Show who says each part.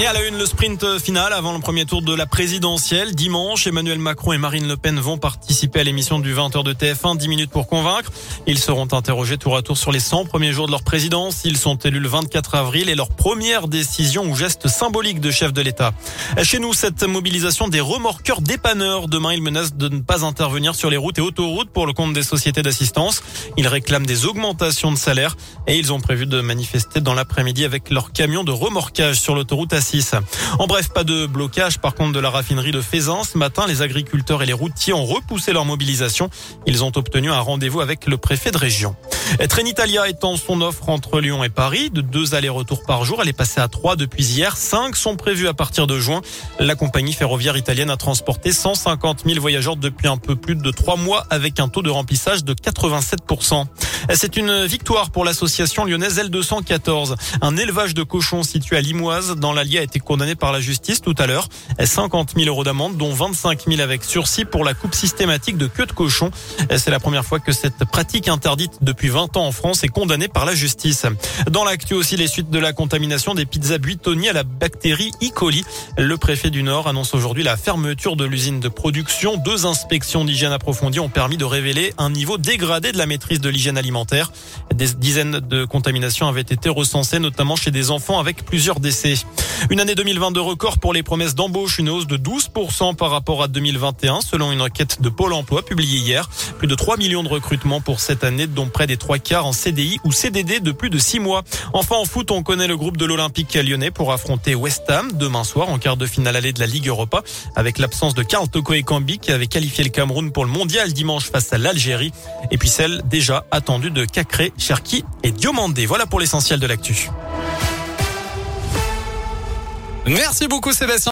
Speaker 1: Et à la une, le sprint final avant le premier tour de la présidentielle. Dimanche, Emmanuel Macron et Marine Le Pen vont participer à l'émission du 20h de TF1, 10 minutes pour convaincre. Ils seront interrogés tour à tour sur les 100 premiers jours de leur présidence. Ils sont élus le 24 avril et leur première décision ou geste symbolique de chef de l'État. Chez nous, cette mobilisation des remorqueurs dépanneurs. Demain, ils menacent de ne pas intervenir sur les routes et autoroutes pour le compte des sociétés d'assistance. Ils réclament des augmentations de salaire et ils ont prévu de manifester dans l'après-midi avec leur camion de remorquage sur l'autoroute A6. En bref, pas de blocage par contre de la raffinerie de Faisan. Ce matin, les agriculteurs et les routiers ont repoussé leur mobilisation. Ils ont obtenu un rendez-vous avec le préfet de région. Trenitalia étend son offre entre Lyon et Paris de deux allers-retours par jour. Elle est passée à trois depuis hier. Cinq sont prévus à partir de juin. La compagnie ferroviaire italienne a transporté 150 000 voyageurs depuis un peu plus de trois mois avec un taux de remplissage de 87%. C'est une victoire pour l'association lyonnaise L214. Un élevage de cochons situé à Limoise dans l'Allier a été condamné par la justice tout à l'heure. 50 000 euros d'amende, dont 25 000 avec sursis pour la coupe systématique de queue de cochon. C'est la première fois que cette pratique interdite depuis 20 ans en France est condamnée par la justice. Dans l'actu aussi, les suites de la contamination des pizzas buitoni à la bactérie E. coli. Le préfet du Nord annonce aujourd'hui la fermeture de l'usine de production. Deux inspections d'hygiène approfondies ont permis de révéler un niveau dégradé de la maîtrise de l'hygiène alimentaire des dizaines de contaminations avaient été recensées, notamment chez des enfants avec plusieurs décès. Une année 2022 record pour les promesses d'embauche, une hausse de 12% par rapport à 2021, selon une enquête de Pôle emploi publiée hier. Plus de 3 millions de recrutements pour cette année, dont près des trois quarts en CDI ou CDD de plus de 6 mois. Enfin, en foot, on connaît le groupe de l'Olympique lyonnais pour affronter West Ham demain soir en quart de finale allée de la Ligue Europa, avec l'absence de Karl Toko et Kambi qui avait qualifié le Cameroun pour le mondial dimanche face à l'Algérie. Et puis celle déjà attendue de Cacré, Cherki et Diomandé. Voilà pour l'essentiel de l'actu.
Speaker 2: Merci beaucoup Sébastien.